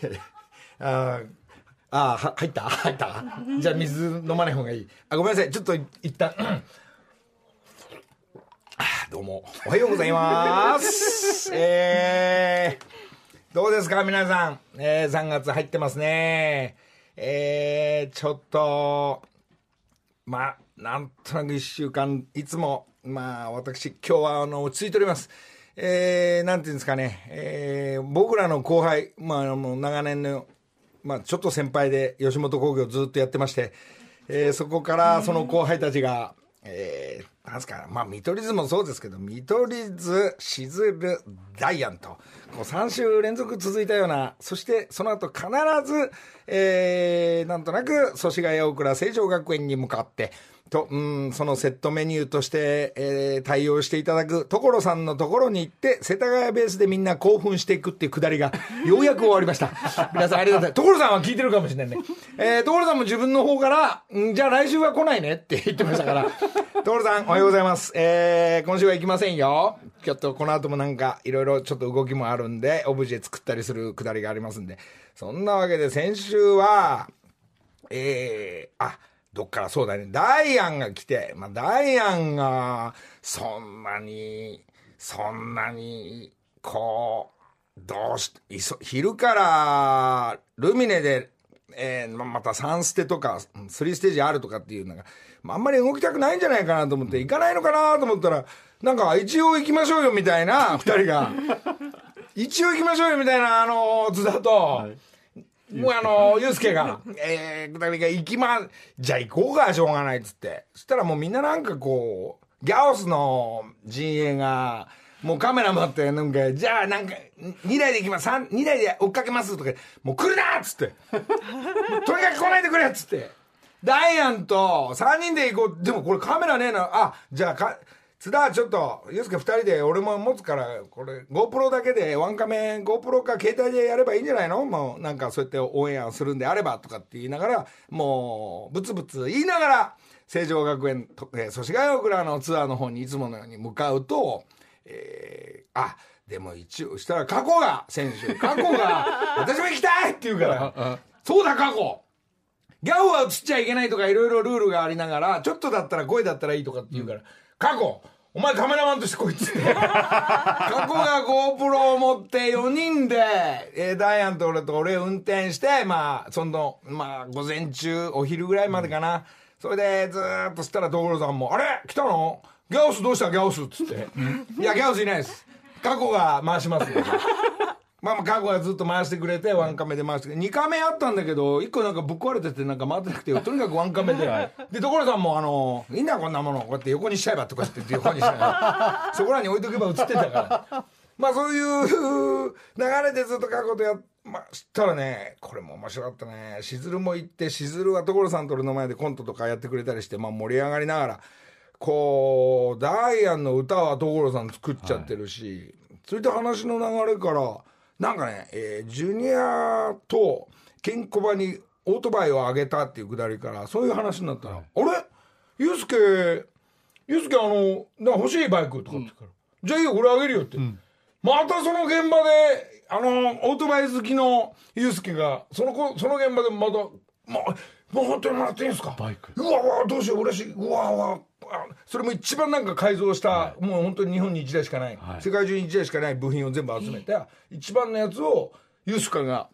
あーあーは入った？入った？じゃあ水飲まない方がいい。あごめんなさい。ちょっと一旦 あーどうも。おはようございます。えー、どうですか？皆さん、えー、3月入ってますね。えー、ちょっとまあなんとなく1週間いつもまあ私今日はあの落ち着いております。えー、なんていうんですかね、えー、僕らの後輩、まあ、あの長年の、まあ、ちょっと先輩で吉本興業ずっとやってまして、えー、そこからその後輩たちが、えー、なんすか、まあ、見取り図もそうですけど、見取り図、しずる、ダイアンと、こう3週連続続いたような、そしてその後必ず、えー、なんとなく、祖師ヶ谷大倉成城学園に向かって、と、うん、そのセットメニューとして、えー対応していただく、所さんのところに行って、世田谷ベースでみんな興奮していくっていうくだりが、ようやく終わりました。皆さんありがとうございます。所さんは聞いてるかもしれないね。えー、所さんも自分の方から、んじゃあ来週は来ないねって言ってましたから、所さんおはようございます。えー、今週は行きませんよ。ちょっとこの後もなんか、いろいろちょっと動きもあるんで、オブジェ作ったりするくだりがありますんで、そんなわけで先週は、えー、あ、どっからそうだね。ダイアンが来て、まあ、ダイアンが、そんなに、そんなに、こう、どうし、いそ昼から、ルミネで、えーままた3ステとか、3ステージあるとかっていうのが、まあ、あんまり動きたくないんじゃないかなと思って、行かないのかなと思ったら、なんか、一応行きましょうよみたいな、二人が。一応行きましょうよみたいな、あの、津田と、もうあの、ゆうすけが、えー、二人が行きま、じゃあ行こうか、しょうがないっつって。そしたらもうみんななんかこう、ギャオスの陣営が、もうカメラ持って、なんか、じゃあなんか、2台で行きます、三2台で追っかけますとか、もう来るなっつって。とにかく来ないでくれっつって。ダイアンと3人で行こう。でもこれカメラねえな。あ、じゃあか、津田ちょっと、ゆうすけ2人で俺も持つから、これ GoPro だけでワンカメ GoPro か携帯でやればいいんじゃないの？もうなんかそうやってオンエアするんであればとかって言いながら、もうブツブツ言いながら、成城学園、えー、祖師ヶ谷大倉のツアーの方にいつものように向かうと、えー、あ、でも一応、したら過去が、選手、過去が、私も行きたいって言うから、そうだ過去。ギャオは映っちゃいけないとかいろいろルールがありながら、ちょっとだったら声だったらいいとかって言うから、過去お前カメラマンとして来いっつって。過去が GoPro を持って4人で、えーダイアンと俺と俺運転して、まあ、その、まあ、午前中、お昼ぐらいまでかな。それで、ずーっとしたら所さんも、あれ？来たの？ギャオスどうした？ギャオスっつって。いや、ギャオスいないです。過去が回しますよ。まあまあ、過去はずっと回してくれて、ワンカメで回してくれて、2カメあったんだけど、1個なんかぶっ壊れてて、なんか回ってなくて、とにかくワンカメで。で、所さんも、あの、いいんだよこんなもの、こうやって横にしちゃえばとかって言って横にしちゃえそこらに置いとけば映ってたから。まあ、そういう流れでずっと過去とやっまあ、したらね、これも面白かったね。しずるも行って、しずるは所さんと俺の前でコントとかやってくれたりして、まあ盛り上がりながら、こう、ダイアンの歌は所さん作っちゃってるし、それで話の流れから、なんかね、えージュニアとケンコバにオートバイをあげたっていうくだりから、そういう話になったら、あれ？ユうスケ、ユうスケあの、な欲しいバイクとかって言うから、じゃあいいよ、俺あげるよって。またその現場で、あの、オートバイ好きのユうスケが、その子、その現場でまた、ま、もう本当にもらっていいんですか？バイク。うわうわ、どうしよう、嬉しい。うわうわ。あそれも一番なんか改造した、もう本当に日本に一台しかない、はい。世界中に一台しかない部品を全部集めた、一番のやつをユースカが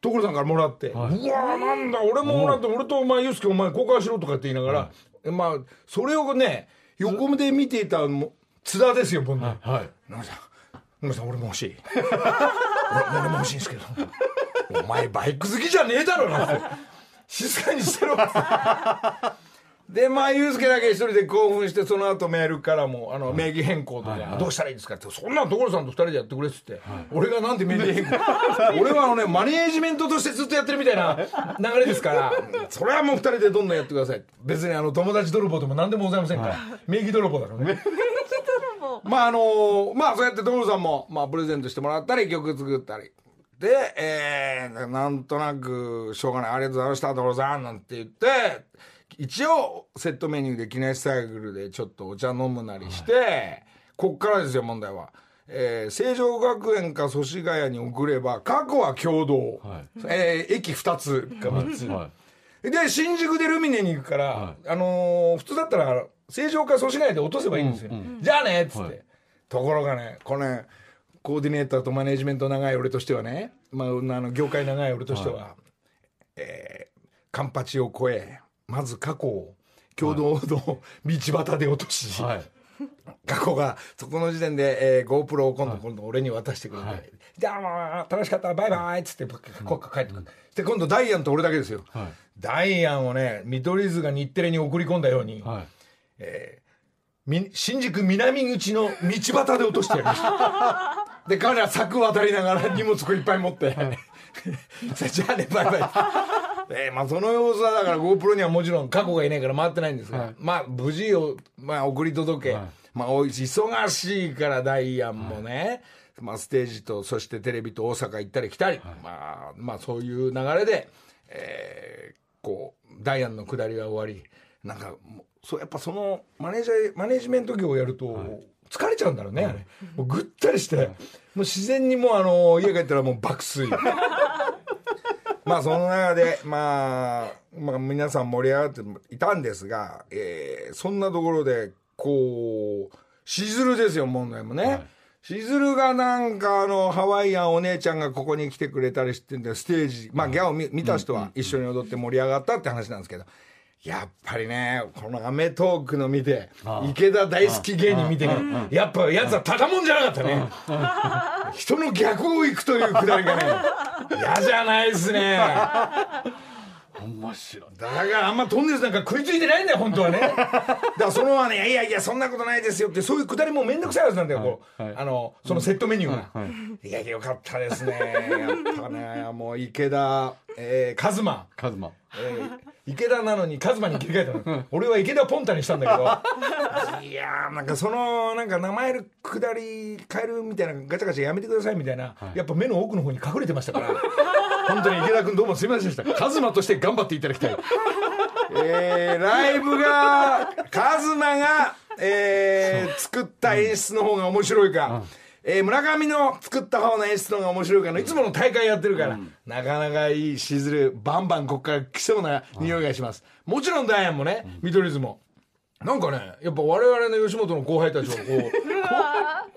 所さんからもらって、うわなんだ俺ももらって俺とお前ユースケお前交換しろとかって言いながら、まあそれをね横で見ていたも津田ですよ僕ね、はい野村さん野村さん俺も欲しい。俺俺も欲しいんですけど。お前バイク好きじゃねえだろな静かにしてろでまあユースケだけ一人で興奮してその後メールからもあの名義変更とか、どうしたらいいですか？ってそんなの所さんと二人でやってくれっつって、俺がなんで名義変更？俺はあのねマネージメントとしてずっとやってるみたいな 流れですからそれはもう二人でどんどんやってください別にあの友達泥棒でも何でもございませんから、名義泥棒だからね。まああのまあそうやって所さんも、まあ、プレゼントしてもらったり曲作ったり。で、えー、なんとなくしょうがない。ありがとうございました所さんなんて言って一応セットメニューで記念サイクルでちょっとお茶飲むなりして、こっからですよ問題は。えー、成城学園か祖師ヶ谷に送れば過去は共同、はい。えー駅2つか3つ、はで新宿でルミネに行くから、はあのー普通だったら成城か祖師ヶ谷で落とせばいいんですよ、じゃあねっつって、はい。ところがねこれねコーディネーターとマネジメント長い俺としてはね、まあ、あの業界長い俺としては、えーカンパチを越えまず過去を共同の道端で落とし、いはい。過去がそこの時点で、えー、GoPro を今度、はい。今度俺に渡してくれて、はい。じゃあもう楽しかったバイバイっつって国家帰ってくる、で今度ダイアンと俺だけですよ、はい。ダイアンをね見取り図が日テレに送り込んだように、はい。み新宿南口の道端で落としてやりました。で彼は柵渡りながら荷物こういっぱい持って、じゃあねバイバイえーまあその様子はだから GoPro にはもちろん過去がいないから回ってないんですが、はい。まあ無事を、まあ、送り届け、はい。まあ忙しいからダイアンもね、まあ、ステージとそしてテレビと大阪行ったり来たり、まあ、まあそういう流れで、えーこうダイアンの下りが終わりなんかそうやっぱそのマネージャーマネジメント業をやると疲れちゃうんだろうね、もうぐったりして、もう自然にもうあの家帰ったらもう爆睡 まあその中で、まあ、まあ皆さん盛り上がっていたんですが、えーそんなところでこうしずるですよ問題もね、はい。しずるがなんかあのハワイアンお姉ちゃんがここに来てくれたりしてんでステージ。まあギャオ見見た人は一緒に踊って盛り上がったって話なんですけどやっぱりねこの『アメトーーク』の見て池田大好き芸人見てねやっぱやつはただもんじゃなかったね。人の逆を行くというくだりがね嫌じゃないですね。面白い。だからあんまトンネルズなんか食いついてないんだよ本当はね。だからそのままねいやいやそんなことないですよってそういうくだりも面倒くさいはずなんだよ、こう。はい。あのそのセットメニューが、はい。いやよかったですね。やっぱねもう池田、えー、カズマ。カズマ。えー池田なのにカズマに切り替えたの。俺は池田ポンタにしたんだけど。いやーなんかそのなんか名前るくだり変えるみたいなガチャガチャやめてくださいみたいな、やっぱ目の奥の方に隠れてましたから。本当に池田君どうもすみませんでした。カズマとして頑張っていただきたい。えー、ライブがカズマが、えー、作った演出の方が面白いか、えー村上の作った方の演出の方が面白いかのいつもの大会やってるから、なかなかいいしずるバンバンこっから来そうな匂いがします、もちろんダイアンもね見取り図も。なんかねやっぱ我々の吉本の後輩たちをこう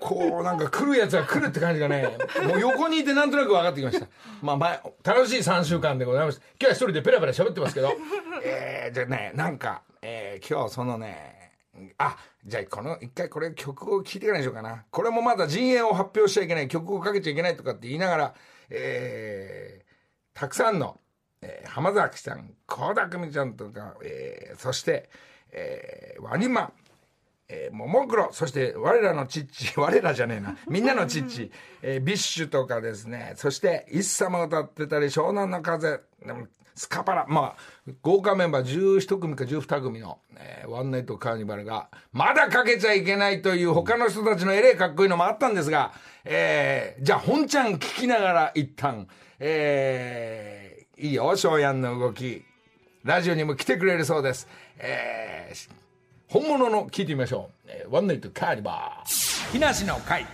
こうなんか来るやつが来るって感じがねもう横にいてなんとなく分かってきました。まあ前楽しい3週間でございます今日は一人でペラペラ喋ってますけど。えー、じゃあねなんか、えー今日そのねあじゃあこの一回これ曲を聴いてからにしようかな。これもまだ陣営を発表しちゃいけない。曲をかけちゃいけないとかって言いながらえーたくさんの、えー浜崎さん倖田來未ちゃんとか、えーそして、えーワニマえー、ももクロそして我らのチッチ 我らじゃねえな。みんなのチッチ、えービッシュとかですね。そして「イッサも歌ってたり湘南の風」スカパラまあ豪華メンバー11組か12組の、えーワンナイトカーニバルがまだかけちゃいけないという他の人たちのえれえかっこいいのもあったんですが、えーじゃあ本ちゃん聞きながら一旦えーいいよ翔やんの動きラジオにも来てくれるそうです。えー本物の聞いてみましょう。えーワンナイトカーニバー。木梨の会。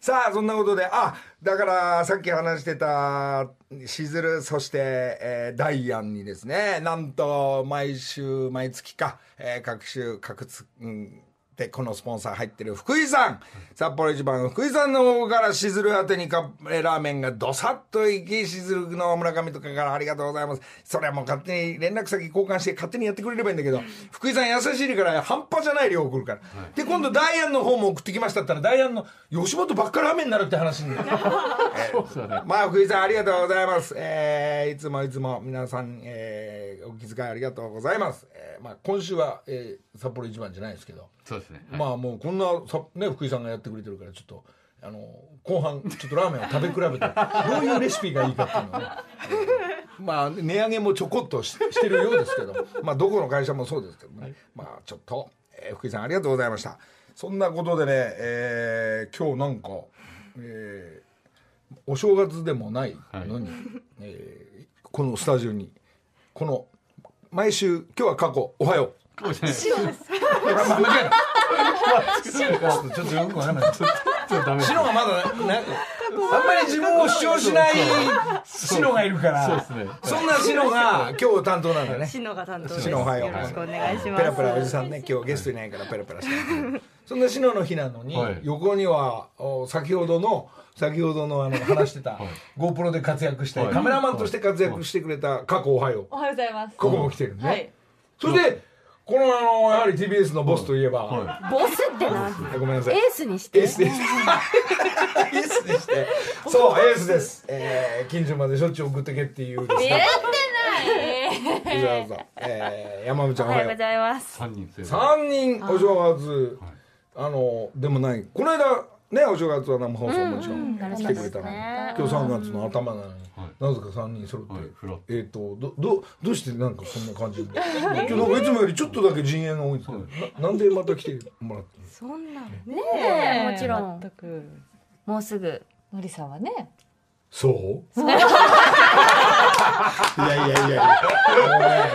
さあ、そんなことで、あ、だから、さっき話してた、しずる、そして、えーダイアンにですね、なんと、毎週、毎月か、えー各週、各つ、うん、で、このスポンサー入ってる福井さん、札幌一番福井さんの方からしずる宛てにカップラーメンがどさっと行き、しずるの村上とかからありがとうございます。それはもう勝手に連絡先交換して勝手にやってくれればいいんだけど、福井さん優しいから半端じゃない量送るから。で、今度ダイアンの方も送ってきましたったら、ダイアンの吉本ばっかラーメンになるって話に。そうですよねまあ福井さんありがとうございます。えーいつもいつも皆さん、えーお気遣いありがとうございます。えーまあ今週は、えー札幌一番じゃないですけど、そうですね。まあもうこんなさね福井さんがやってくれてるからちょっと。あの後半ちょっとラーメンを食べ比べてどういうレシピがいいかっていうのをね、えー。まあ値上げもちょこっとししてるようですけどまあどこの会社もそうですけどね、まあちょっと、えー福井さんありがとうございました。そんなことでね、えー今日なんか、えーお正月でもないのに、えーこのスタジオにこの毎週今日は過去おはよう。そう です。ね あま間違えたちょっとよくわかんない。ちょっとダメ。シノがまだなんかあんまり自分を主張しないシノがいるから。そうですね。そんなシノが今日担当なんだね。シノが担当です。シノおはようよろしくお願いします。ペラペラおじさんね今日ゲストいないからペラペラして。そんなシノの日なのに、はい横にはお先ほどの先ほどのあの話してた、GoPro で活躍して、はい。カメラマンとして活躍してくれた過去おはようおはようございます。ここも来てるね、はい。そしてこのあのやはり TBS のボスといえば、はボスってなんごめんなさいエースにして。エースです。エースでして。そう、エースです。えー、近所までしょっちゅう送ってけっていうです言っね。てない。わざわざえー、山口ちゃんおはようおはようご。ざいます。三人生三人お正月、あの、でもない、この間、ね、お正月は生放送もちろん来てくれたのに、今日3月の頭なのに、なぜか3人揃って、えっ、とどどどうしてなんかそんな感じに今日なんか いつもよりちょっとだけ陣営が多いんですけどななんでまた来てもらってそんな。ね。え。もちろん。全く。もうすぐ。のりさんはね。そう？いやいやいやいや。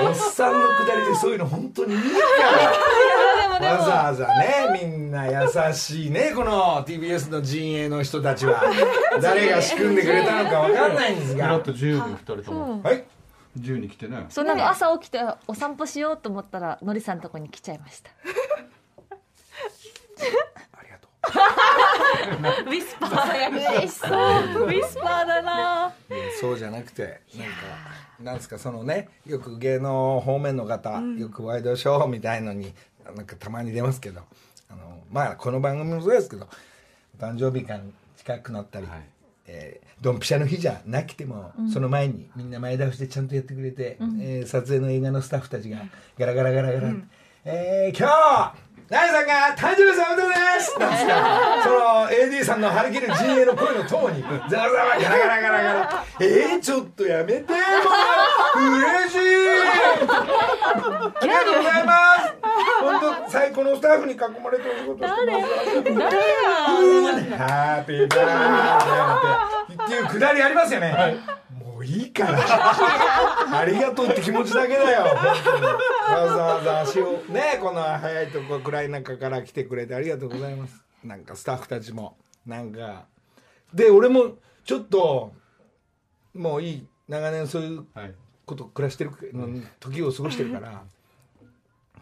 おっさんのくだりでそういうの本当にいいから わざわざねみんな優しいねこの TBS の陣営の人たちは。誰が仕組んでくれたのかわかんないんですが。フラット自由に二人とも。はい。自由に来てね。そうなんか朝起きてお散歩しようと思ったらのりさんのとこに来ちゃいました。ありがとウィスパー。嬉しそう。ウィスパーだな。そうじゃなくてなんかなんですかそのねよく芸能方面の方、よくワイドショーみたいのになんかたまに出ますけどあのまあこの番組もそうですけどお誕生日が近くなったり、はい。えードンピシャの日じゃなくても、その前にみんな前倒しでちゃんとやってくれて、えー撮影の映画のスタッフたちがガラガラガラガラ、えー今日ナイさんが誕生日さんおめでとうございます。なんですか。その AD さんの張り切る陣営の声のともにザラザラガラガラガラガラ。えー、ちょっとやめてもう。嬉しいありがとうございます。本当最高のスタッフに囲まれてお仕事してます。誰ハッピーバースデーって。いうくだりありますよね、もういいから。ありがとうって気持ちだけだよ。わざわざ足をねこの早いとこ暗い中から来てくれてありがとうございます。なんかスタッフたちも。なんか。で俺もちょっともういい。長年そういうはいこと暮らしてるの時を過ごしてるから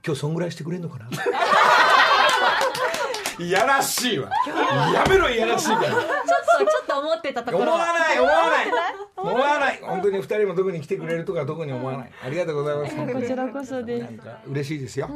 今日そんぐらいしてくれんのかな？いやらしいわ。やめろいやらしいから。ちょっとちょっと思ってたとこ思わない思わない。思わない。本当に二人も特に来てくれるとか特に思わない。ありがとうございます。こちらこそです。なんか嬉しいですよ、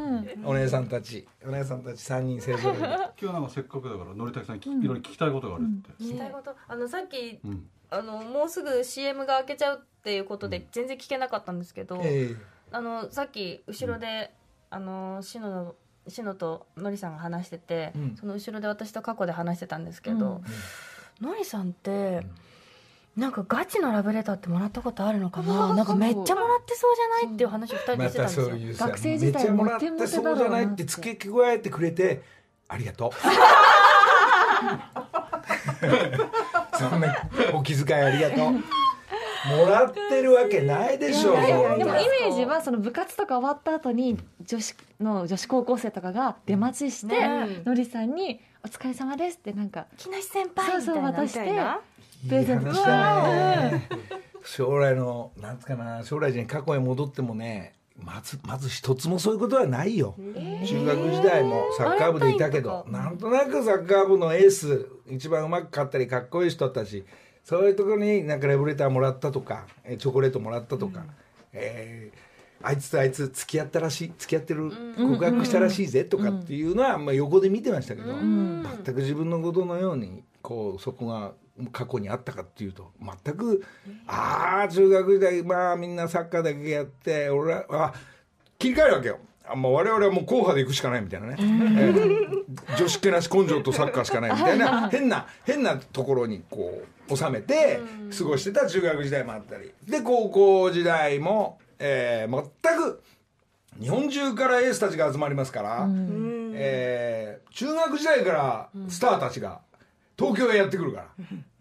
お姉さんたち。お姉さんたち三人勢ぞろ 今日なんかせっかくだからのりたけさんにいろいろ聞きたいことがあるって。聞きたいこと？あのさっきうんあのもうすぐ CM が開けちゃうっていうことで全然聞けなかったんですけど、えあのさっき後ろで、あの篠の篠とのりさんが話してて、うん。その後ろで私と過去で話してたんですけど、のりさんって、なんかガチのラブレターってもらったことあるのかな？なんかめっちゃもらってそうじゃないっていう話を二人でましてたんですよ、たそういうさ学生時代もらってそうじゃないって付け加えてくれてありがとうそんなお気遣いありがとう。もらってるわけないでしょいやそんなでもイメージはその部活とか終わった後に女子の女子高校生とかが出待ちして、ねのりさんに「お疲れ様です」ってなんか木梨先輩みたいな。そうそう渡してプレゼント。いい話だね。将来のなんつうかな将来に過去へ戻ってもねまずまず一つもそういうことはないよ、中学時代もサッカー部でいたけどなんとなくサッカー部のエース一番うまく勝ったりかっこいい人たちそういうところになんかレブレターもらったとかえーチョコレートもらったとか、えーあいつとあいつ付き合ったらしい付き合ってる告白したらしいぜとかっていうのは、まあ、横で見てましたけど、全く自分のことのようにこうそこが過去にあったかっていうと全くああ中学時代まあみんなサッカーだけやって俺はあ切り替えるわけよ。あもう我々はもう硬派で行くしかないみたいなね、えー女子っ気なし根性とサッカーしかないみたいな。変な変なところにこう収めて過ごしてた中学時代もあったり。で高校時代も、えー全く日本中からエースたちが集まりますから、えー中学時代からスターたちが東京へやってくるから、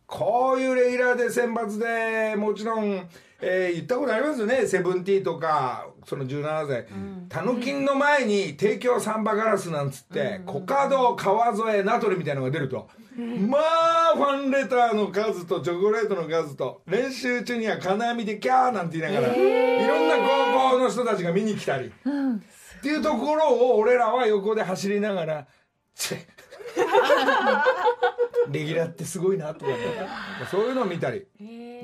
こういうレギュラーで選抜でもちろん、えー言ったことありますよね。セブンティーとかその17歳。たぬきんの前に帝京サンバガラスなんつって、コカド川添名取みたいなのが出ると、まあファンレターの数とチョコレートの数と練習中には金網でキャーなんて言いながら、いろんな高校の人たちが見に来たり、っていうところを俺らは横で走りながら「チェ レギュラーってすごいな」とかねそういうのを見たり。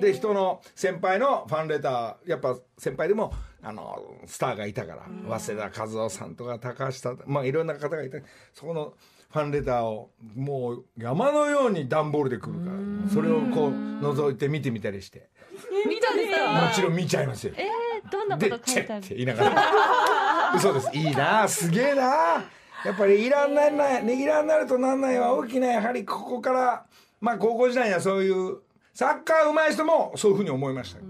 で人の先輩のファンレターやっぱ先輩でもあのスターがいたから早稲田和夫さんとか高橋さんまあいろんな方がいてそこのファンレターをもう山のように段ボールで来るからそれをこう覗いて見てみたりして。見たんですか？もちろん見ちゃいますよ。えー、どんなこでと書いてある？って言いながら。嘘です。いいなすげえなやっぱりいらんないないレギュラーになるとなんないは大きなやはりここからまあ高校時代にはそういうサッカー上手い人もそういうふうに思いました。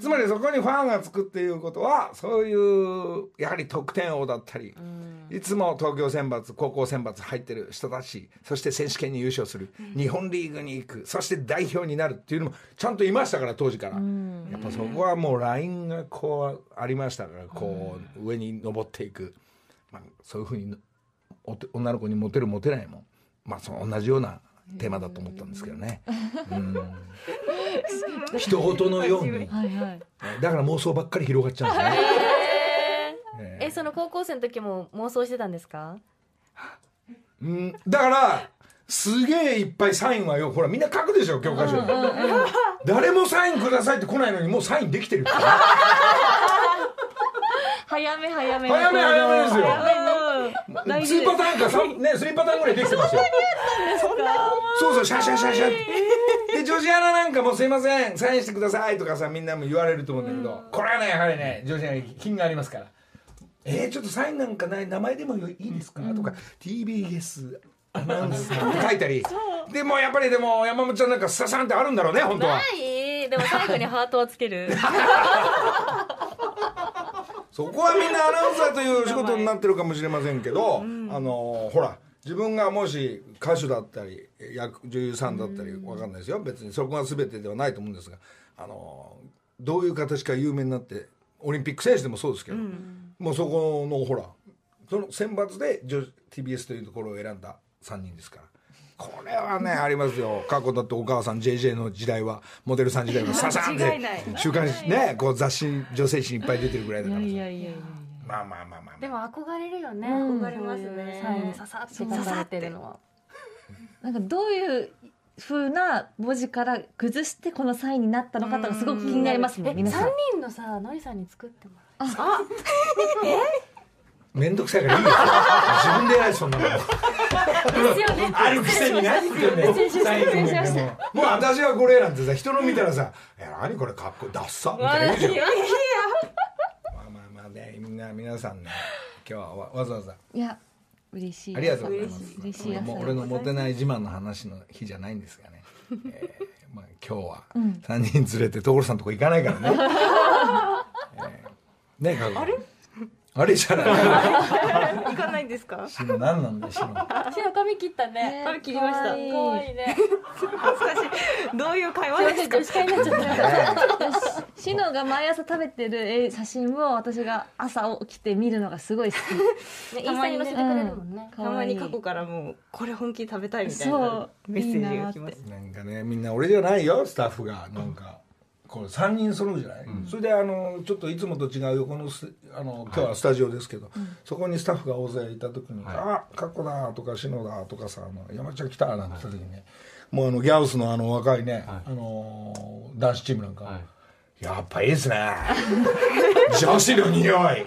つまりそこにファンがつくっていうことはそういうやはり得点王だったりいつも東京選抜高校選抜入ってる人たちそして選手権に優勝する日本リーグに行くそして代表になるっていうのもちゃんといましたから当時から。やっぱそこはもうラインがこうありましたからこう上に登っていく、まあ、そういうふうに女の子にモテるモテないもまあその同じようなテーマだと思ったんですけどね。うん。人事のように。はいはい。だから妄想ばっかり広がっちゃうんですね。ええその高校生の時も妄想してたんですか？うん、だからすげえいっぱいサインはよほらみんな書くでしょ教科書に、誰もサインくださいって来ないのにもうサインできてるって早め早め。早め早めですよ。よ大事2パターンか3ね3パターンぐらいできてますよ。そうそうシャシャシャシャで女子アナなんかもすいませんサインしてくださいとかさみんなも言われると思うんだけど、これはねやはりね女子アナ品がありますから。えー、ちょっとサインなんかない名前でもいいですか、とか TBS アナウンサーって書いたり。でもやっぱりでも山本ちゃんなんかスタサンってあるんだろうね本当は。ない。でも最後にハートをつける そこはみんなアナウンサーという仕事になってるかもしれませんけど、あのほら自分がもし歌手だったり役女優さんだったりわかんないですよ。別にそこが全てではないと思うんですがあのどういう形か有名になってオリンピック選手でもそうですけど、もうそこのほらその選抜で女 TBS というところを選んだ3人ですから。これはね ありますよ。過去だってお母さん JJ の時代はモデルさん時代は ササンって週刊誌ねこう雑誌女性誌にいっぱい出てるぐらいだからさ。いやいやいやいや。まあまあまあまあでも憧れるよね、うん。憧れますね。サインにささって書かれて。るのはなんかどういう風な文字から崩してこのサインになったのかとかすごく気になりますね。え皆さん。3人のさのりさんに作ってもらう 面倒くさいからいいよ自分で偉いそんなのですよねあるくせに何言ってんだよもうもう私はこれなんてさ人の見たらさ「いや何これかっこいいダッサ」みたいな言うじゃんまあまあまあねみんな皆さんね今日はわわざわざいや嬉しいありがとうございます嬉しいもう俺のモテない自慢の話の日じゃないんですがね、えーまあ、今日は3人連れて所さんとこ行かないからね、えーねかあれあれじゃない。行かないんですか？シノ何なんだよシノ白髪切ったね。髪切りました。かわいね。恥ずかしい。どういう会話ですか？女子会になっちゃった。シノが毎朝食べてる写真を私が朝起きて見るのがすごい好き。ねインスタに載せてくれるもんね。たまに過去からもうこれ本気で食べたいみたいそなう。メッセージが来ます。なんかねみんな俺じゃないよスタッフが。なんかこう3人揃うじゃない、それであのちょっといつもと違う横のスあの今日はスタジオですけど、そこにスタッフが大勢いた時に「はい。あカッコだ」とか「シノだ」とかさ「あの山ちゃん来た」なんて言った時にね、もうあのギャウスのあの若いね、はい。あの男子チームなんか、はい。やっぱいいっすね。女子の匂い。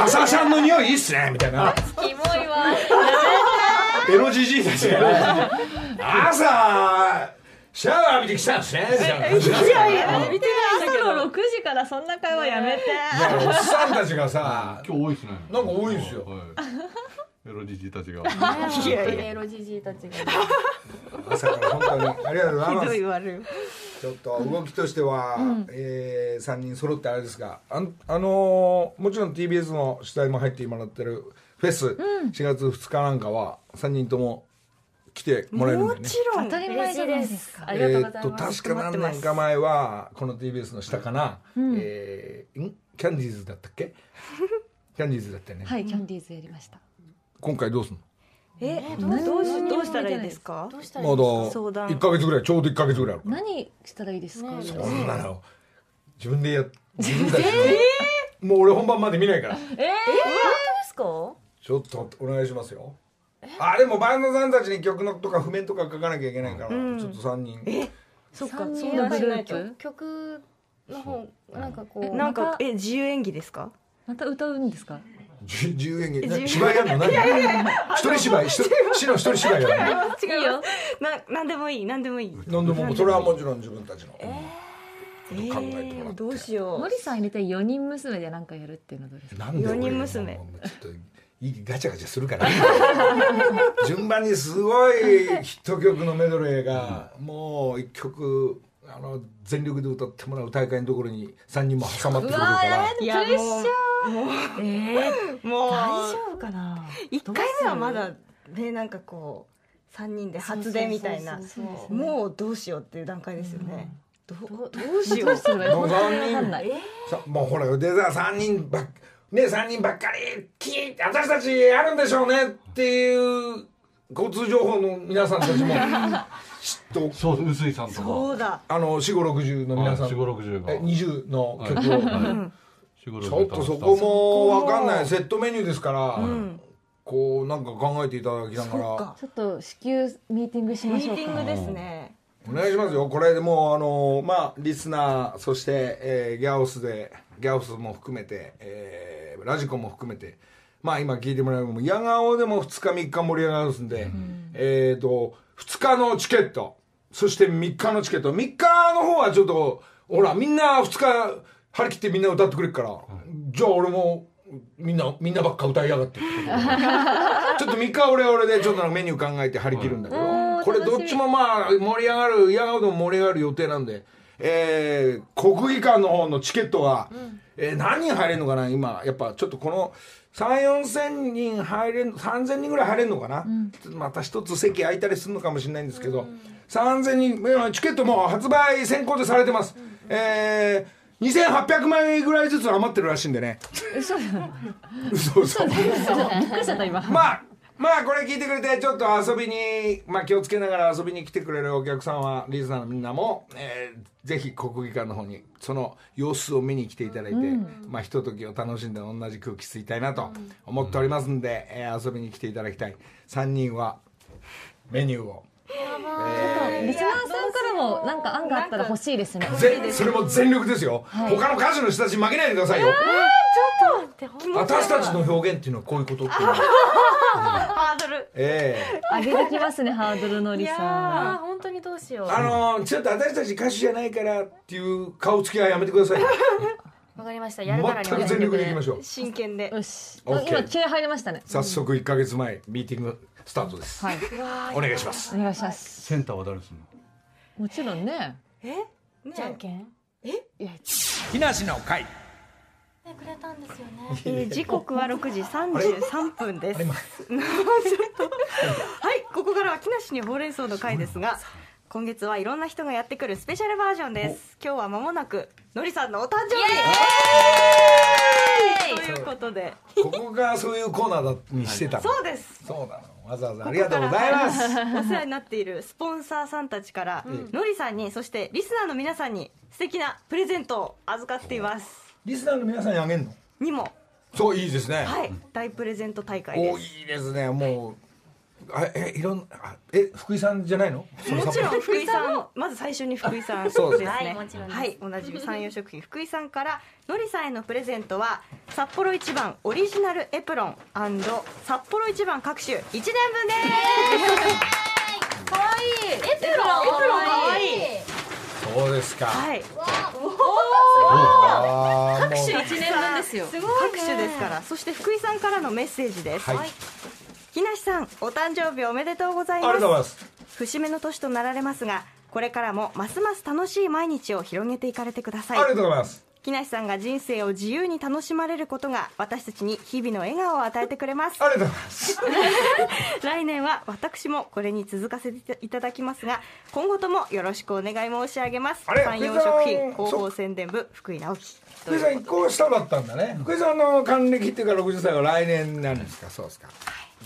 朝シャンの匂いいいっすねみたいな。キモいわ。エロじじいたちが朝シャワー浴びてきたんですね。いやいや見てない朝の6時からそんな会話やめて。いやおっさんたちがさ今日多いですね。なんか多いんですよ。はい。エロじじいたちが。本当にエロじじいたちが。朝から本当にありがとうございひどいます悪い。ちょっと動きとしては、えー、3人揃ってあれですがあのーもちろん TBS の取材も入ってもらってるフェス、4月2日なんかは3人とも来てもらえるんだよね。もちろん。当たり前じゃないですか。ありがとうございえーっとます、確か何年か前はこの TBS の下かな、えーん？キャンディーズだったっけ？キャンディーズだったよね、はいキャンディーズやりました。今回どうすんえどうどうしどうしたらいいですか？どうしたらいいのまだですか？相談。1か月ぐらいちょうど1か月ぐらいあるから。何したらいいですか、ねそんなの。自分でや 自分たちで、もう俺本番まで見ないから。ですか？ちょっとお願いしますよあでもバンドさんたちに曲のとか譜面とか書かなきゃいけないから、うん。ちょっと3人。そっか三人相談しのグルーないとプ？曲の方なんかこえうなんかえ自由演技ですか？また歌うんですか？じ自由演技。な芝居やるの？何？一人芝居。一人死の一人芝居やるの？違うよ。ななんでもいいなんでもいい。なんでもそれはもちろん自分たちの、え考えてもらって。ーどうしよう。森さん入れて4人娘で何かやるっていうのはどうですか？なんで俺四人娘。もうちょっとガチャガチャするから 順番にすごいヒット曲のメドレーがもう一曲あの全力で歌ってもらう大会のところに3人も挟まってくるから。いやプレッシャー。もうもえー、うもう大丈夫かな一回目はまだねなんかこう三人で初音みたいな。もうどうしようっていう段階ですよね、どうどうどうしよう。どうすればいいもう三人にわかんない。さもうほらでさ3人ばっね三人ばっかりき私たちやるんでしょうねっていう交通情報の皆さんたちも 知っとそう臼井さんとか。そうだ。あの四五六十の皆さん。四五六十が。え20の曲を、はい。ちょっとそこも分かんない。セットメニューですから、うん。こうなんか考えていただきながら。ちょっと至急ミーティングしまミしょうか。ーティングですねお願いしますよ。これでもうあのまあリスナーそして、えーギャオスでギャオスも含めて、えーラジコも含めてまあ今聞いてもらうのも矢顔でも2日3日盛り上がるんで、えっ、と2日のチケットそして3日のチケット。3日の方はちょっとほらみんな2日張り切ってみんな歌ってくれるから、じゃあ俺もみんなみんなばっか歌いやがって。ちょっと3日は俺は俺でちょっとメニュー考えて張り切るんだけど、うん。これどっちもまあ盛り上がる矢顔でも盛り上がる予定なんで、えー国技館の方のチケットは、えー何人入れるのかな今。やっぱちょっとこの3 4千人入れん3000人ぐらい入れるのかな、ちょっとまた一つ席空いたりするのかもしれないんですけど、3000人えチケットもう発売先行でされてます、えー2800枚ぐらいずつ余ってるらしいんでね。嘘 嘘嘘。びっくりしちゃった今。まあまあこれ聞いてくれてちょっと遊びに、まあ、気をつけながら遊びに来てくれるお客さんはリスナーのみんなも、えーぜひ国技館の方にその様子を見に来ていただいて、まあひとときを楽しんで同じ空気吸いたいなと思っておりますんで、えー遊びに来ていただきたい。3人はメニューを、リスナー。さんからもなんか案があったら欲しいですねぜそれも全力ですよ、他の歌手の人たちに負けないでくださいよ、私たちの表現っていうのはこういうことっていうの。はハードル。ええ。上げてきますねハードルのりあさー本当にどうしよう。あのーちょっと私たち歌手じゃないからっていう顔つきはやめてくださいよ。わかりました。やるから全力でいきましょう。真剣で。んよし。OK 今気合入りましたね。早速1か月前ミーティングスタートです、はい。お願いします。お願いします。センターは誰するの？もちろんね。え？ねじゃんけん？いや木梨の会。ねくれたんですよね。えー時刻は6時33分です。はいここからは木梨にほうれん草の回ですが今月はいろんな人がやってくるスペシャルバージョンです。今日は間もなくのりさんのお誕生日。ということで。ここがそういうコーナーだにしてたの。そうです。そうなの。わざわざありがとうございます。お世話になっているスポンサーさんたちから、のりさんにそしてリスナーの皆さんに素敵なプレゼントを預かっていますリスナーの皆さんにあげんの？にも。そういいですね、はい。大プレゼント大会おです。いいですね。もうあえいろんあえ福井さんじゃないの？もちろサん福井さんまず最初に福井さんですね。そうですはいもちろんはいおなじみ山陽食品。福井さんからのりさんへのプレゼントは札幌一番オリジナルエプロン札幌一番各種。1年分です。かわいい。エプロン。エプロンかわいい。そうですか、はいあー。もう1年分ですよ。すごい各種ですから。そして福井さんからのメッセージです、はい。木梨さんお誕生日おめでとうございありがとうございますます。節目の年となられますがこれからもますます楽しい毎日を広げていかれてください。ありがとうございます木梨さんが人生を自由に楽しまれることが私たちに日々の笑顔を与えてくれます。ありがとうございます。来年は私もこれに続かせていただきますが今後ともよろしくお願い申し上げます。あれ山陽食品広報宣伝部福井直樹福井さん一個下だったんだね福井さんの還暦っていうか60歳は来年なんですか？そうですか。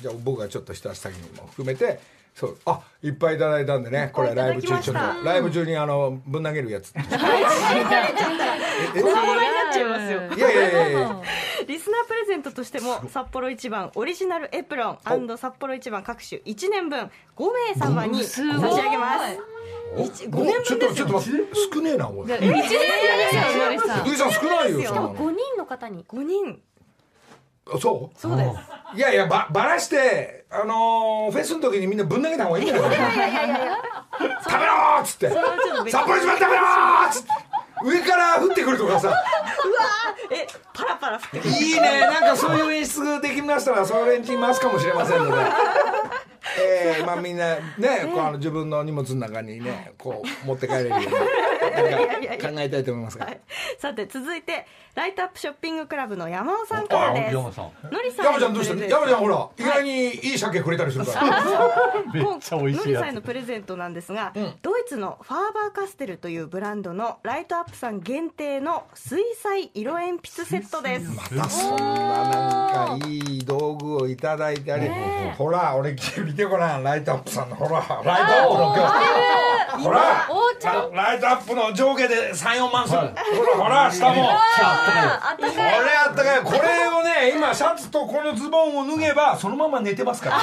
じゃあ僕がちょっと一足先にも含めてそうあいっぱいいただいたんでね。これライブ中ちょっとライブ中にあのぶん投げるやつ。え粉々になっちゃいますよ。いやいやいやいや。リスナープレゼントとしても札幌一番オリジナルエプロン札幌一番各種1年分5名様に差し上げます。五年分ちょっとちょっと待って少ねえなおい一年目ですよ。福井さん。少ないよしかも5人の方に。5人。あそう？そうです。いやいやばばらしてあのーフェスの時にみんなぶん投げた方がいいんじゃないいやいやいやいや。食べろーっつって。札幌一番食べろーっつって上から降ってくるとかさ。えパラパラ降ってくる。いいね。なんかそういう演出できましたらそれに回すかもしれませんので。えー、まあみんなねこうあの自分の荷物の中にねこう持って帰れるように考えたいと思います。がさて続いてライトアップショッピングクラブの山尾さんからです。山さん。のりさん。山ちゃんどうした？山ちゃんほら意外にいい鮭くれたりするから。めっちゃ美味しいのりさんへのプレゼントなんですが、ドイツのファーバーカステルというブランドのライトアップさん限定の水彩色鉛筆セットです。またそんななんかいい道具をいただいてあり、ほら俺見てごらん。ライトアップさんのほらライトアップの今日。ほら。ライトアップの上下で34万する、ほらほら下も。あったこれあったかい。これをね今シャツとこのズボンを脱げばそのまま寝てますから、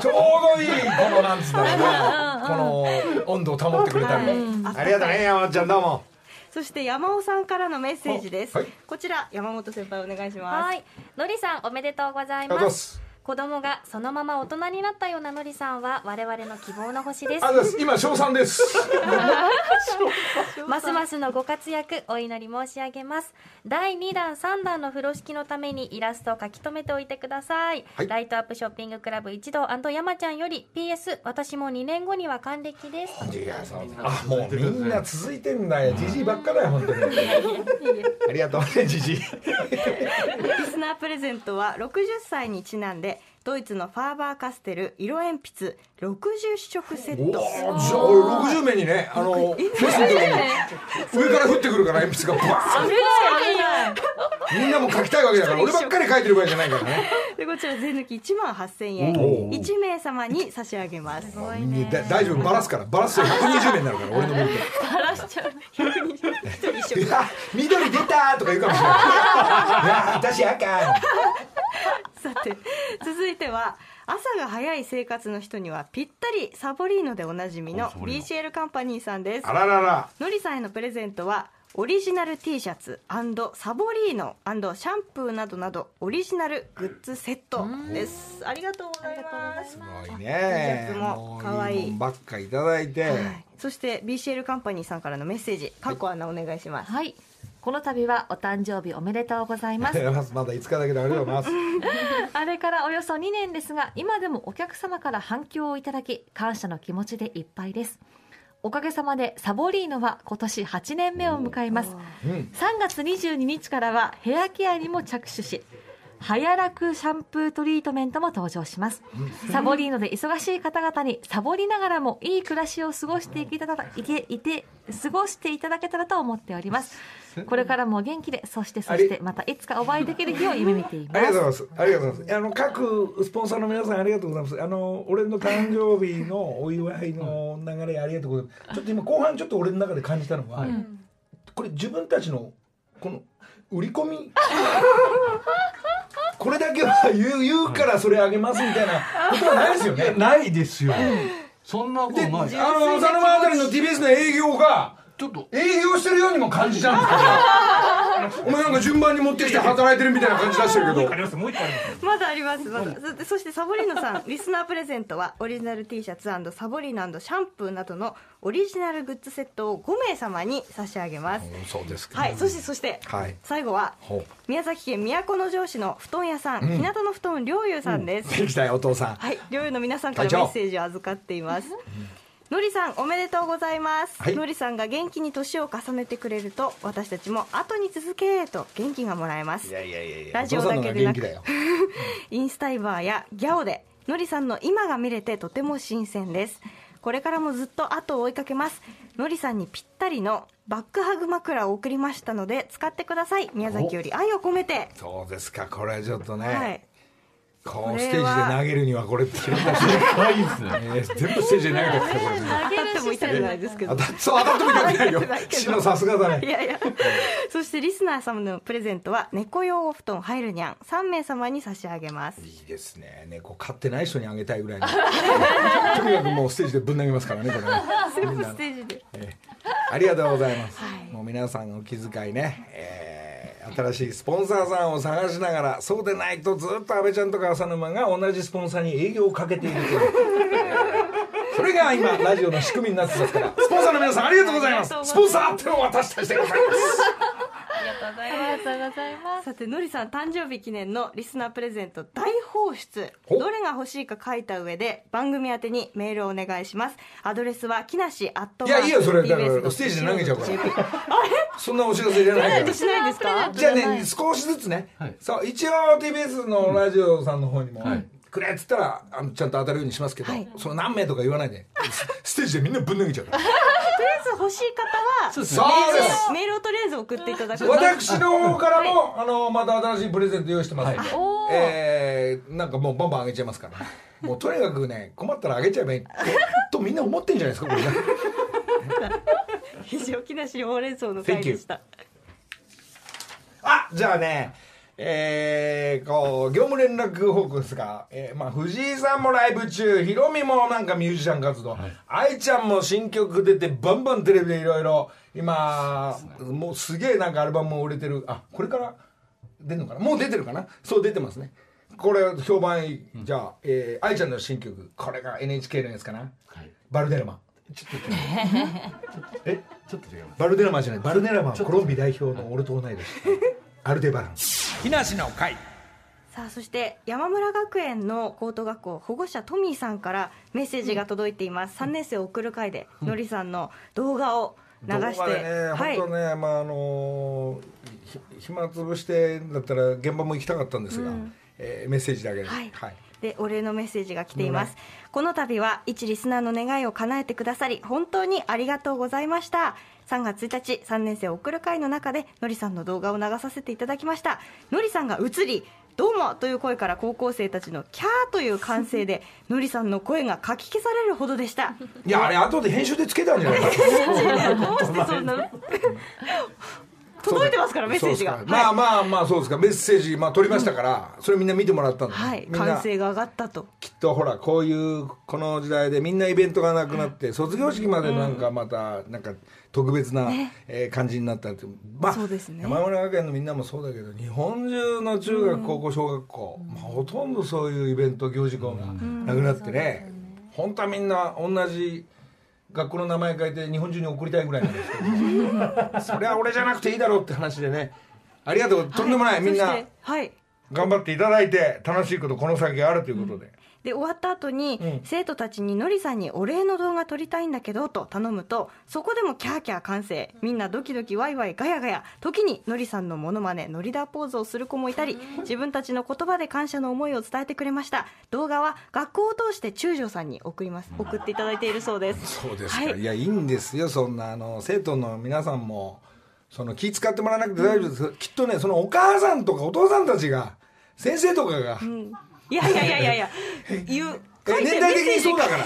ちょうどいいこのなんつうんだろうなこの温度を保ってくれたり、ありがとうね山ちゃんどうも。そして山尾さんからのメッセージです、はい。こちら山本先輩お願いします。はい。のりさんおめでとうございます子供がそのまま大人になったようなのりさんは我々の希望の星です。ありがとうございます。今小三です。ますますのご活躍お祈り申し上げます。第2弾3弾の風呂敷のためにイラストを書き留めておいてください、はい。ライトアップショッピングクラブ一同山ちゃんより PS 私も2年後には還暦です。いやそうあもうみんな続いてんだよ。じじいばっかだよ本当に。ありがとうねじじいリスナープレゼントは60歳にちなんでドイツのファーバーカステル色鉛筆60色セッおおじトゃあ俺60名にねあのフェスの時に上から降ってくるから鉛筆がバーン。みんなも書きたいわけだから俺ばっかり書いてる場合じゃないからね。でこちら税抜き1万8000円。おー。1名様に差し上げます。ね。だ大丈夫？バラすから。バラすと120名になるから俺の見るといや緑出たとか言うかもしれない。いや私赤さて続いては朝が早い生活の人にはぴったりサボリーノでおなじみの BCL カンパニーさんです。あららら。のりさんへのプレゼントはオリジナル T シャツサボリーノシャンプーなどなどオリジナルグッズセットです。ありがとうございます。すごいね。T シャツも可愛い。ばっかいただいて、はい。そして BCL カンパニーさんからのメッセージかっこアナお願いします、はいこの度はお誕生日おめでとうございます。まだ5日だけどありがとうございます。あれからおよそ2年ですが今でもお客様から反響をいただき感謝の気持ちでいっぱいです。おかげさまでサボリーノは今年8年目を迎えます。うん。3月22日からはヘアケアにも着手しハヤラクシャンプートリートメントも登場します。サボリーノで忙しい方々にサボりながらもいい暮らしを過ごしていけたらいけいて過ごしていただけたらと思っておりますこれからも元気でそしてそしてまたいつかお会いできる日を夢見ていあますりがとうございます。ありがとうございます。あの各スポンサーの皆さんありがとうございます。あの俺の誕生日のお祝いの流れありがとうございます。ちょっと今後半ちょっと俺の中で感じたのは、これ自分たちのこの売り込み？これだけは言う言うからそれあげますみたいなことはないですよね。ないですよそんなことないの佐野間あたりの TBS の営業がちょっと営業してるようにも感じちゃうんですけど。お前なんか順番に持ってきて働いてるみたいな感じ出してるけど。りますもう一個ありますまだありますまだそそしてサボリーノさんリスナープレゼントはオリジナル T シャツサボリーノシャンプーなどのオリジナルグッズセットを5名様に差し上げますそうですか。はいそしてそしてはい。最後は。宮崎県都城市の布団屋さん、日向の布団良友さんです、行きたいお父さん。はい、両友の皆さんからメッセージを預かっています。のりさんおめでとうございます、はい。のりさんが元気に年を重ねてくれると私たちも後に続けと元気がもらえます。いやいやいやラジオだけでなく インスタイバーやギャオでのりさんの今が見れてとても新鮮です。これからもずっと後を追いかけます。のりさんにぴったりのバックハグ枕を送りましたので使ってください。宮崎より愛を込めて。そうですか。これはちょっとね、はいこうステージで投げるにはこれって決まったし、可愛いですね。えー全部ステージで投げてきたこれ当たっても痛くないですけど。当そう当たっても痛くないよ。痛くないけどシノさすがだね。いやいや。そしてリスナー様のプレゼントは猫用お布団入るにゃん。3名様に差し上げます。いいですね。猫飼ってない人にあげたいぐらいの。とにかくもうステージでぶん投げますからねこれね。みんな。ステージで。えーありがとうございます、もう皆さんのお気遣いね、えー新しいスポンサーさんを探しながらそうでないとずっと安倍ちゃんとか浅沼が同じスポンサーに営業をかけているという。それが今ラジオの仕組みになってますからスポンサーの皆さんありがとうございます。スポンサーってのを私たちでございますとうございます。さてのりさん誕生日記念のリスナープレゼント大放出。ほどれが欲しいか書いた上で番組宛てにメールをお願いします。アドレスは木梨アットいやいいよそれ。だからステージで投げちゃうから。そんなお知らせじゃないから。しないんですか？じゃあね少しずつね、はい。そう一応 TBS のラジオさんの方にも、はいくれっつったらあのちゃんと当たるようにしますけど、はい。その何名とか言わないでスステージでみんなぶん投げちゃうから。とりあえず欲しい方はそうですメールをとりあえず送っていただく。私の方からも、あのまた新しいプレゼント用意してます。んで、おーえーなんかもうバンバンあげちゃいますから。もうとにかくね困ったらあげちゃえばいいとみんな思ってんじゃないですかこれね。非常木梨ほうれん草の回でした。あじゃあねえー、こう業務連絡報告ですが、えーまあ、藤井さんもライブ中ヒロミもなんかミュージシャン活動、愛ちゃんも新曲出てバンバンテレビでいろいろ今もうすげえなんかアルバムも売れてる。あこれから？出るのかな？もう出てるかな？そう出てますね。これ評判いい、じゃあ、えー愛ちゃんの新曲。これが NHK のやつかな、はい。バルデラマ。ちょっとえ？ちょっと違バルデラマじゃない。バルデラマはコロンビ代表の俺と同い年アルデバラン木梨の会。さあそして山村学園の高等学校保護者トミーさんからメッセージが届いています、3年生を送る会でのりさんの動画を流して、動画でね、はい。本当ね、まああのひ暇つぶしてだったら現場も行きたかったんですが、うん。えーメッセージだけで、はい。でお礼のメッセージが来ています、この度は一リスナーの願いを叶えてくださり本当にありがとうございました3月1日3年生を送る会の中でのりさんの動画を流させていただきました。のりさんが映りどうもという声から高校生たちのキャーという歓声で のりさんの声がかき消されるほどでした。いやあれ後で編集でつけたんじゃないか どうしてそんな届いてますからメッセージが。そうですかまあまあまあそうですか。メッセージ、まあ、取りましたから、それみんな見てもらったんで、はい。歓声が上がったと。きっとほらこういうこの時代でみんなイベントがなくなって、卒業式までなんかまたなんか特別な、えー感じになったってまあそうですね。山村学園のみんなもそうだけど日本中の中学、高校小学校、まあ、ほとんどそういうイベント行事校がなくなってね、本当はみんな同じ学校の名前書いて日本中に送りたいぐらいなんですけど。それは俺じゃなくていいだろうって話でね。ありがとう。とんでもない、みんな頑張っていただいて楽しいことこの先あるということで。で終わった後に、うん。生徒たちにのりさんにお礼の動画撮りたいんだけどと頼むとそこでもキャーキャー歓声。みんなドキドキワイワイガヤガヤ。時にのりさんのモノマネノリダーポーズをする子もいたり自分たちの言葉で感謝の思いを伝えてくれました。動画は学校を通して中条さんに送ります。送っていただいているそうです。そうですか、はい。い、やいいんですよそんなあの生徒の皆さんもその気使ってもらわなくて大丈夫です、きっとねそのお母さんとかお父さんたちが先生とかが、うんいやいやいやいやいや 言う年代的にそうだから。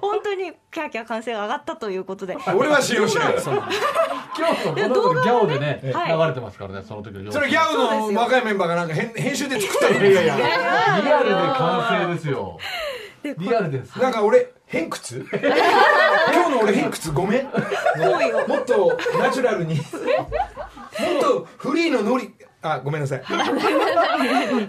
本当にキャーキャー歓声が上がったということで。俺は信用しない。今日のこギャオでね、はい流れてますからねその時のそ。れギャグの若いメンバーがなんか編編集で作ったのいやいやリアルで完成ですよ。リアルです。なんか俺偏屈？今日の俺偏屈ごめん。もっとナチュラルに。もっとフリーのノリあごめんなさい。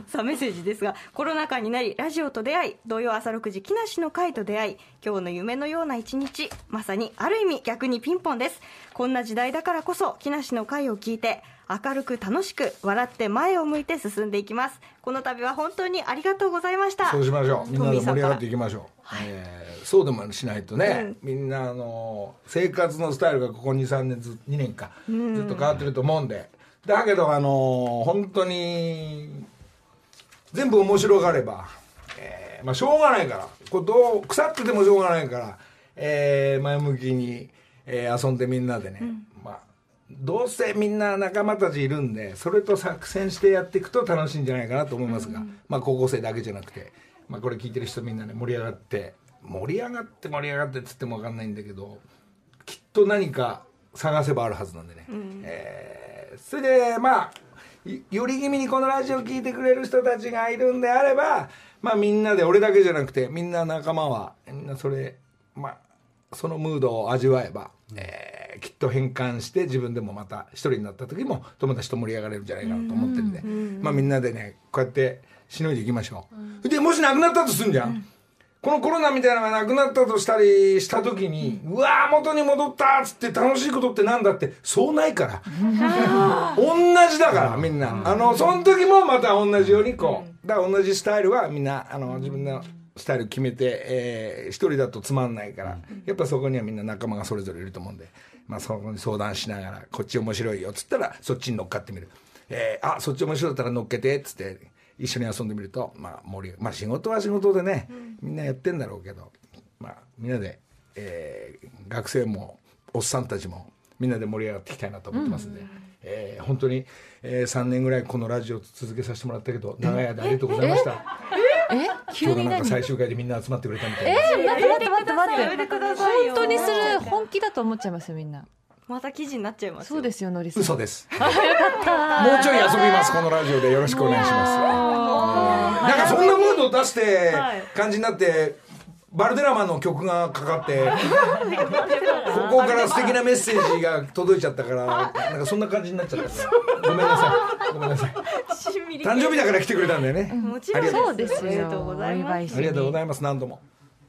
さあメッセージですがコロナ禍になりラジオと出会い土曜朝6時木梨の会と出会い今日の夢のような一日まさにある意味逆にピンポンです。こんな時代だからこそ木梨の会を聞いて明るく楽しく笑って前を向いて進んでいきます。この度は本当にありがとうございました。そうしましょう。みんなで盛り上がっていきましょう、はい。えーそうでもしないとね、みんなあの生活のスタイルがここ23年ず2年か、ずっと変わってると思うんでだけどあの本当に全部面白がれば、えーまあしょうがないから。これどう腐っててもしょうがないから、えー前向きに、えー遊んでみんなでね、まあどうせみんな仲間たちいるんでそれと作戦してやっていくと楽しいんじゃないかなと思いますが、まあ高校生だけじゃなくて、まあ、これ聞いてる人みんなね盛り上がって盛り上がって盛り上がってっつっても分かんないんだけどきっと何か探せばあるはずなんでね、えーそれでまあいより気味にこのラジオ聞いてくれる人たちがいるんであればまあみんなで俺だけじゃなくてみんな仲間はみんなそれまあそのムードを味わえば、えーきっと変換して自分でもまた一人になった時も友達と盛り上がれるんじゃないかなと思ってるんで、まあみんなでねこうやってしのいでいきましょう、でもしなくなったとすんじゃん、このコロナみたいなのがなくなったとしたりした時に、うわー元に戻ったっつって楽しいことってなんだってそうないから。同じだからみんな。あのその時もまた同じようにこうだから同じスタイルはみんなあの自分のスタイル決めて、えー一人だとつまんないからやっぱそこにはみんな仲間がそれぞれいると思うんで、まあ、そこに相談しながらこっち面白いよっつったらそっちに乗っかってみる、えーあそっち面白かったら乗っけてっつって一緒に遊んでみると、まあ盛りまあ、仕事は仕事でねみんなやってんだろうけど、まあ、みんなで、えー学生もおっさんたちもみんなで盛り上がっていきたいなと思ってますんで、えー本当に、え3年ぐらいこのラジオ続けさせてもらったけど長い間ありがとうございました。え？急に何今日のなんか最終回でみんな集まってくれたみたいな、え？待って待って待って待って。本当にする本気だと思っちゃいますよみんな。また記事になっちゃいますよ。そうですよのりさん。嘘です。もうちょい遊びますこのラジオで。よろしくお願いしますなんかそんなムードを出してはい。感じになってバルデラマンの曲がかかってここから素敵なメッセージが届いちゃったからなんかそんな感じになっちゃった。からごめんなさい。ごめんなさい。誕生日だから来てくれたんだよね。もちろんそうですよ。ありがとうございます。ありがとうございます。何度も。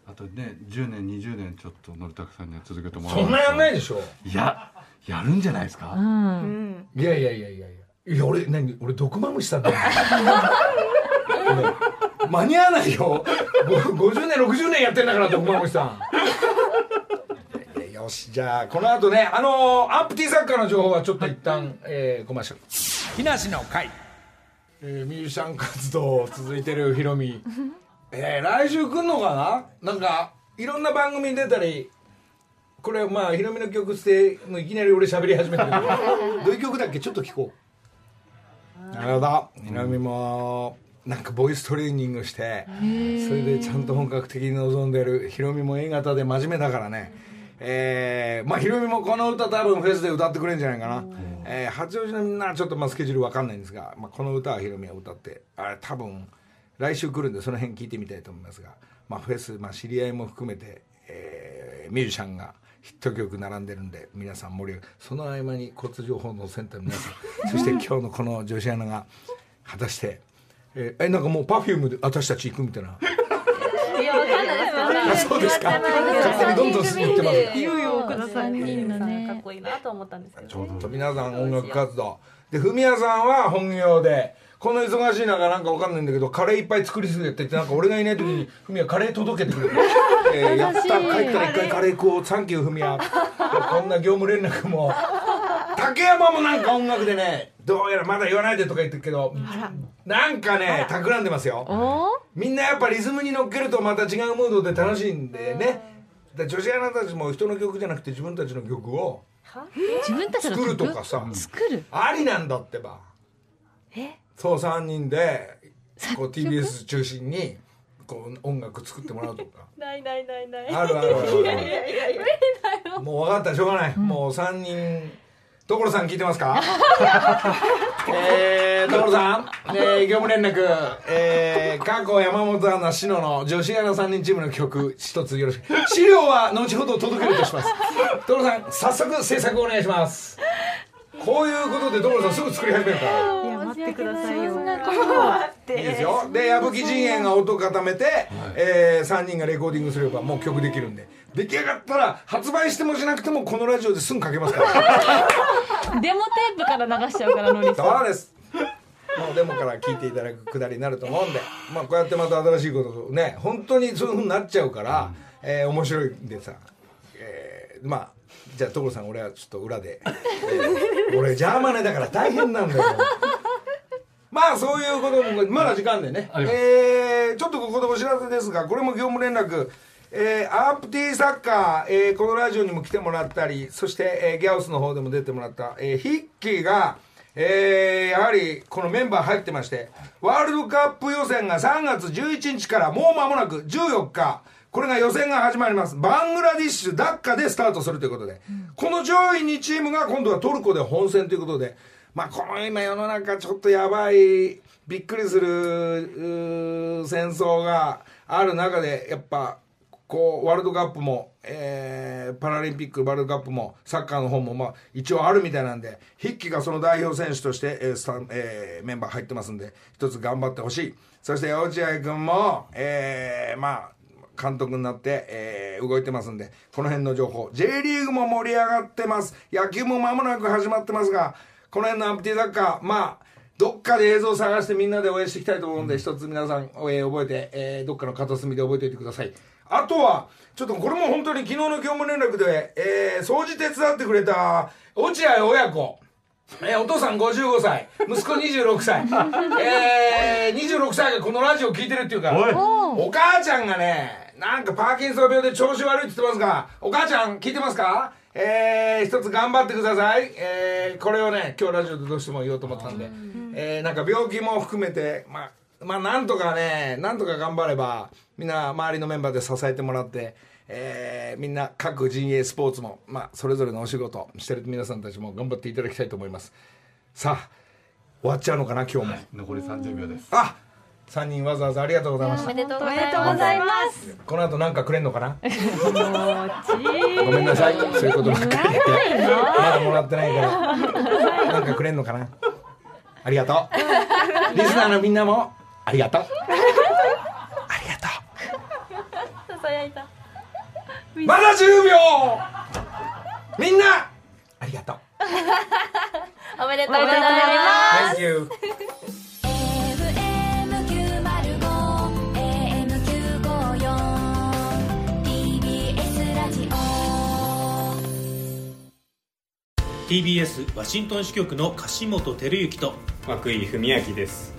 あとね10年20年ちょっとのりたくさんには続けてもらそんなやんないででしょ。いややるんじゃないですか、うんうん。いやいやいやいやいや。いや俺何？俺毒まむしさんだよ俺間に合わないよ。ご50年60年やってんだから毒まむしさん。よしじゃあこの後ねあのーアンプティサッカーの情報はちょっと一旦、えーコマーシャル木梨の会、えーミュージシャン活動続いてるヒロミ。えー来週来んのかな？なんかいろんな番組に出たりこれまあヒロミの曲ってもういきなり俺喋り始めてるけど。どういう曲だっけ？ちょっと聞こう。なるほど。ヒロミもなんかボイストレーニングしてそれでちゃんと本格的に臨んでる。ヒロミも A 型で真面目だからね。えーまあヒロミもこの歌多分フェスで歌ってくれるんじゃないかな、えー八王子のみんなはちょっとまあスケジュールわかんないんですが、まあ、この歌はヒロミは歌ってあれ多分来週来るんでその辺聞いてみたいと思いますが、まあ、フェス、まあ、知り合いも含めて、えーミュージシャンがヒット曲並んでるんで皆さん盛り上がる。その合間に交通情報のセンターの皆さんそして今日のこの女子アナが果たしてえーえなんかもう Perfume で私たち行くみたいな。いや、わかんない。ですよ。あそうですか。勝手にどんどん過ぎてます。いよいよ。ください三人のねかっこいいなと思ったんですけど。ちょっと皆さん音楽活動でフミヤさんは本業でこの忙しい中なんかわかんないんだけどカレーいっぱい作りすぎてって言ってなんか俺がいない時にフミヤカレー届けてくれる、えーやった帰ったら一回カレー食おうサンキューフミヤこんな業務連絡も竹山もなんか音楽でねどうやらまだ言わないでとか言ってるけどなんかね企んでますよ。おみんなやっぱリズムに乗っけるとまた違うムードで楽しいんでね。で女子アナたちも人の曲じゃなくて自分たちの曲。を自分たちの作曲るとかさ。作る？ありなんだってば。そう3人でこう TBS 中心にこう音楽作ってもらうとか。ないないないない。あるあるあるある。もう分かったしょうがない、もう3人所さん聞いてますか？えー、所さん、えー、業務連絡、えー、過去山本アナ、篠の女子アナ3人チームの曲一つよろしく。資料は後ほど届けるとします。所さん早速制作お願いします。こういうことで所さんすぐ作り始めるから。いや全ってくださいよ。そんなことは。いいですよ。で矢吹陣営が音固めて、え3人がレコーディングすればもう曲できるんで出来上がったら発売してもしなくてもこのラジオですぐかけますから。デモテープから流しちゃうからノリさん。そうです。もうデモから聞いていただくくだりになると思うんで、まあ、こうやってまた新しいことをね本当にそういうふうになっちゃうから、えー面白いんでさ、えーまあじゃあ所さん俺はちょっと裏で、えー俺ジャーマネだから大変なんだよ。まあそういうこともまだ時間でね、えーちょっとここでお知らせですがこれも業務連絡えーアープティーサッカー、えーこのラジオにも来てもらったりそして、えーギャオスの方でも出てもらった、えーヒッキーが、えーやはりこのメンバー入ってましてワールドカップ予選が3月11日からもう間もなく14日これが予選が始まります。バングラディッシュダッカでスタートするということで、この上位2チームが今度はトルコで本戦ということで。まあこの今世の中ちょっとやばいびっくりする戦争がある中でやっぱこうワールドカップも、えーパラリンピックワールドカップもサッカーの方も、まあ、一応あるみたいなんで筆記がその代表選手として、えースタンえーメンバー入ってますんで一つ頑張ってほしい。そして落合君も、えーまあ監督になって、えー動いてますんでこの辺の情報。J リーグも盛り上がってます。野球も間もなく始まってますがこの辺のアンプティサッカーまあどっかで映像を探してみんなで応援していきたいと思うんで、一つ皆さん、えー覚えて、えーどっかの片隅で覚えておいてください。あとは、ちょっとこれも本当に昨日の業務連絡で、えー掃除手伝ってくれた落合親子。えーお父さん55歳、息子26歳。えー、26歳がこのラジオ聞いてるっていうか、お母ちゃんがね、なんかパーキンソン病で調子悪いって言ってますが、お母ちゃん聞いてますか？えー、一つ頑張ってください。えー、これをね、今日ラジオでどうしても言おうと思ったんで、えー、なんか病気も含めて、まあ、まあ、なんとかね、なんとか頑張れば、みんな周りのメンバーで支えてもらって、えーみんな各陣営スポーツも、まあ、それぞれのお仕事してる皆さんたちも頑張っていただきたいと思います。さあ、終わっちゃうのかな、今日も。残り30秒ですあ3人わざわざありがとうございましたおめ。でとうございますこの後なんかくれんのかな？ごめんなさい。そういうことばっかり言って。まだもらってないから。なんかくれんのかな？ありがとう。リスナーのみんなも、ありがとう。ありがとささやいたう。まだ10秒みんな、ありがとう。おめでとうございます Thank you. AM954TBS ラジオ TBS ワシントン支局の樫本照之と涌井文明です